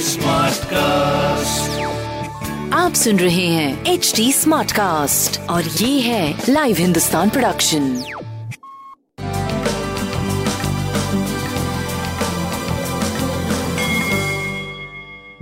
Smart cast आप सुन रहे हैं एच डी स्मार्ट कास्ट और ये है लाइव हिंदुस्तान प्रोडक्शन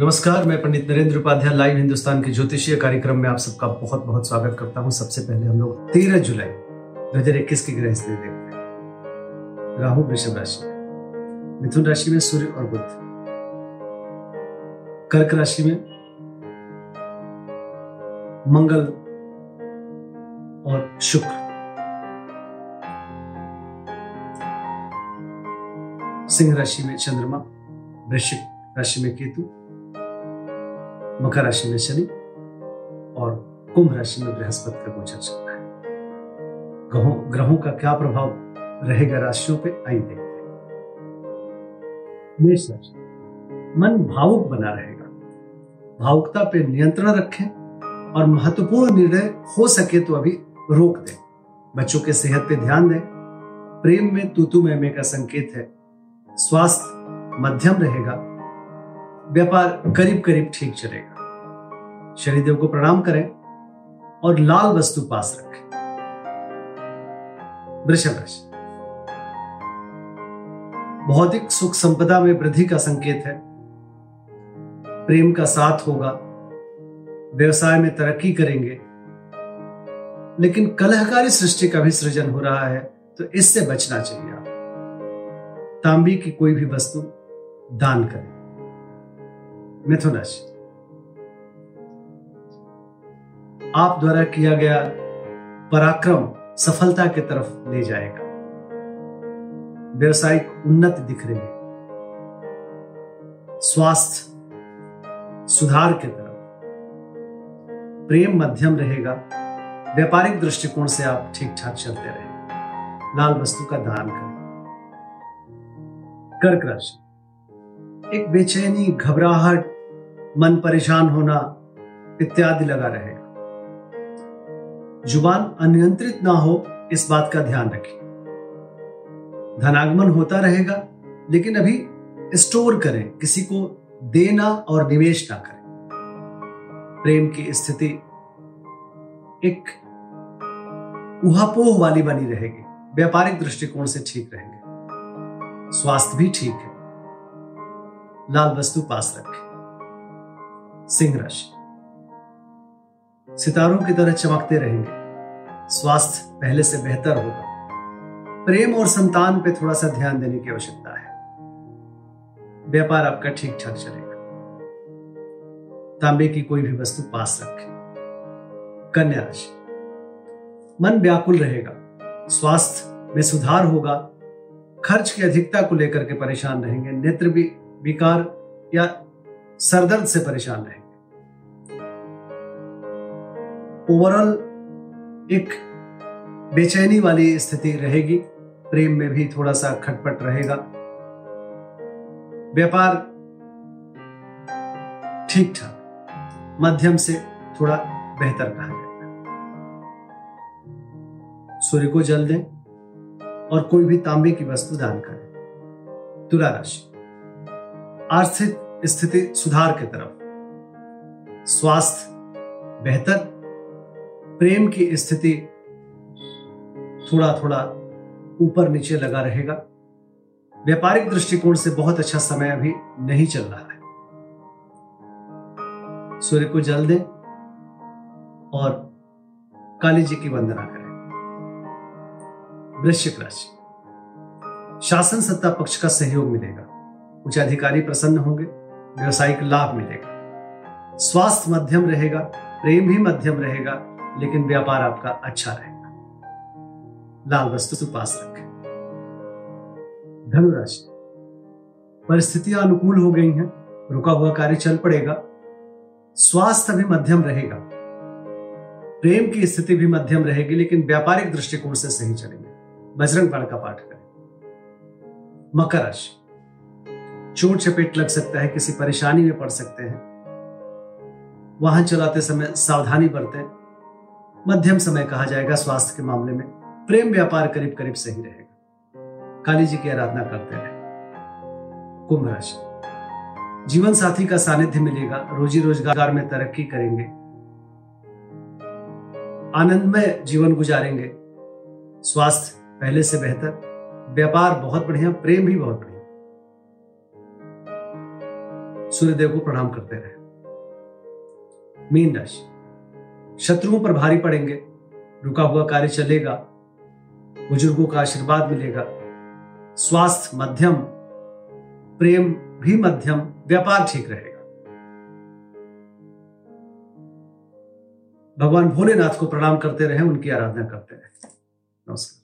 नमस्कार मैं पंडित नरेंद्र उपाध्याय लाइव हिंदुस्तान के ज्योतिषीय कार्यक्रम में आप सबका बहुत बहुत स्वागत करता हूँ। सबसे पहले हम लोग तेरह जुलाई दो हज़ार इक्कीस की ग्रह स्थिति देखते हैं। राहु वृषभ राशि। मिथुन राशि में सूर्य और बुद्ध कर्क राशि में मंगल और शुक्र। सिंह राशि में चंद्रमा, वृश्चिक राशि में केतु, मकर राशि में शनि और कुंभ राशि में बृहस्पति का गोचर चल रहा है। ग्रहों का क्या प्रभाव रहेगा राशियों पे, आइए देखते मेष मन भावुक बना रहेगा। भावुकता पे नियंत्रण रखें और महत्वपूर्ण निर्णय हो सके तो अभी रोक दें। बच्चों के सेहत पे ध्यान दें। प्रेम में तूतु मैमे का संकेत है। स्वास्थ्य मध्यम रहेगा। व्यापार करीब करीब ठीक चलेगा। शनिदेव को प्रणाम करें और लाल वस्तु पास रखें। वृषभ राशि। भौतिक सुख संपदा में वृद्धि का संकेत है। प्रेम का साथ होगा। व्यवसाय में तरक्की करेंगे। लेकिन कलहकारी सृष्टि का भी सृजन हो रहा है तो इससे बचना चाहिए आप तांबी की कोई भी वस्तु दान करें। मिथुन राशि आप द्वारा किया गया पराक्रम सफलता की तरफ़ ले जाएगा। व्यवसायिक उन्नति दिख रही है। स्वास्थ्य, सुधार की तरफ़। प्रेम मध्यम रहेगा। व्यापारिक दृष्टिकोण से आप ठीक ठाक चलते रहे। लाल वस्तु का दान करें। कर्क राशि। एक बेचैनी, घबराहट, मन परेशान होना इत्यादि लगा रहेगा। ज़ुबान अनियंत्रित ना हो, इस बात का ध्यान रखें। धनागमन होता रहेगा, लेकिन अभी स्टोर करें, किसी को देना और निवेश ना करें। प्रेम की स्थिति एक उहापोह वाली बनी रहेगी, व्यापारिक दृष्टिकोण से ठीक रहेंगे। स्वास्थ्य भी ठीक है। लाल वस्तु पास रखें। सिंह राशि। सितारों की तरह चमकते रहेंगे। स्वास्थ्य पहले से बेहतर होगा। प्रेम और संतान पे थोड़ा सा ध्यान देने की आवश्यकता है। व्यापार आपका ठीक ठाक चलेगा। तांबे की कोई भी वस्तु पास रखें। कन्या राशि। मन व्याकुल रहेगा। स्वास्थ्य में सुधार होगा। खर्च की अधिकता को लेकर के परेशान रहेंगे। नेत्र भी विकार या सरदर्द से परेशान रहेंगे। ओवरऑल एक बेचैनी वाली स्थिति रहेगी। प्रेम में भी थोड़ा सा खटपट रहेगा। व्यापार ठीक ठाक, मध्यम से थोड़ा बेहतर कहा जाएगा सूर्य को जल दें और कोई भी तांबे की वस्तु दान करें। तुला राशि। आर्थिक स्थिति सुधार की तरफ़। स्वास्थ्य बेहतर, प्रेम की स्थिति थोड़ा थोड़ा ऊपर नीचे लगा रहेगा। व्यापारिक दृष्टिकोण से बहुत अच्छा समय अभी नहीं चल रहा है। सूर्य को जल दें और काली जी की वंदना करें। वृश्चिक राशि। शासन सत्ता पक्ष का सहयोग मिलेगा। उच्च अधिकारी प्रसन्न होंगे। व्यवसायिक लाभ मिलेगा। स्वास्थ्य मध्यम रहेगा। प्रेम भी मध्यम रहेगा। लेकिन व्यापार आपका अच्छा रहेगा। लाल वस्तु पास रखें। धनुराशि, परिस्थितियाँ अनुकूल हो गई हैं, रुका हुआ कार्य चल पड़ेगा, स्वास्थ्य भी मध्यम रहेगा, प्रेम की स्थिति भी मध्यम रहेगी, लेकिन व्यापारिक दृष्टिकोण से सही चलेंगे बजरंग बाण का पाठ करें। मकर राशि, चोट चपेट लग सकता है, किसी परेशानी में पड़ सकते हैं। वाहन चलाते समय सावधानी बरतें। मध्यम समय कहा जाएगा स्वास्थ्य के मामले में। प्रेम व्यापार करीब करीब सही रहेगा। काली जी की आराधना करते रहे। कुंभ राशि। जीवन साथी का सानिध्य मिलेगा, रोजी रोज़गार में तरक्की करेंगे। आनंदमय जीवन गुजारेंगे। स्वास्थ्य पहले से बेहतर, व्यापार बहुत बढ़िया, प्रेम भी बहुत बढ़िया। सूर्यदेव को प्रणाम करते रहे। मीन राशि। शत्रुओं पर भारी पड़ेंगे। रुका हुआ कार्य चलेगा बुज़ुर्गों का आशीर्वाद मिलेगा। स्वास्थ्य मध्यम, प्रेम भी मध्यम, व्यापार ठीक रहेगा। भगवान भोलेनाथ को प्रणाम करते रहे, उनकी आराधना करते रहे। नमस्कार।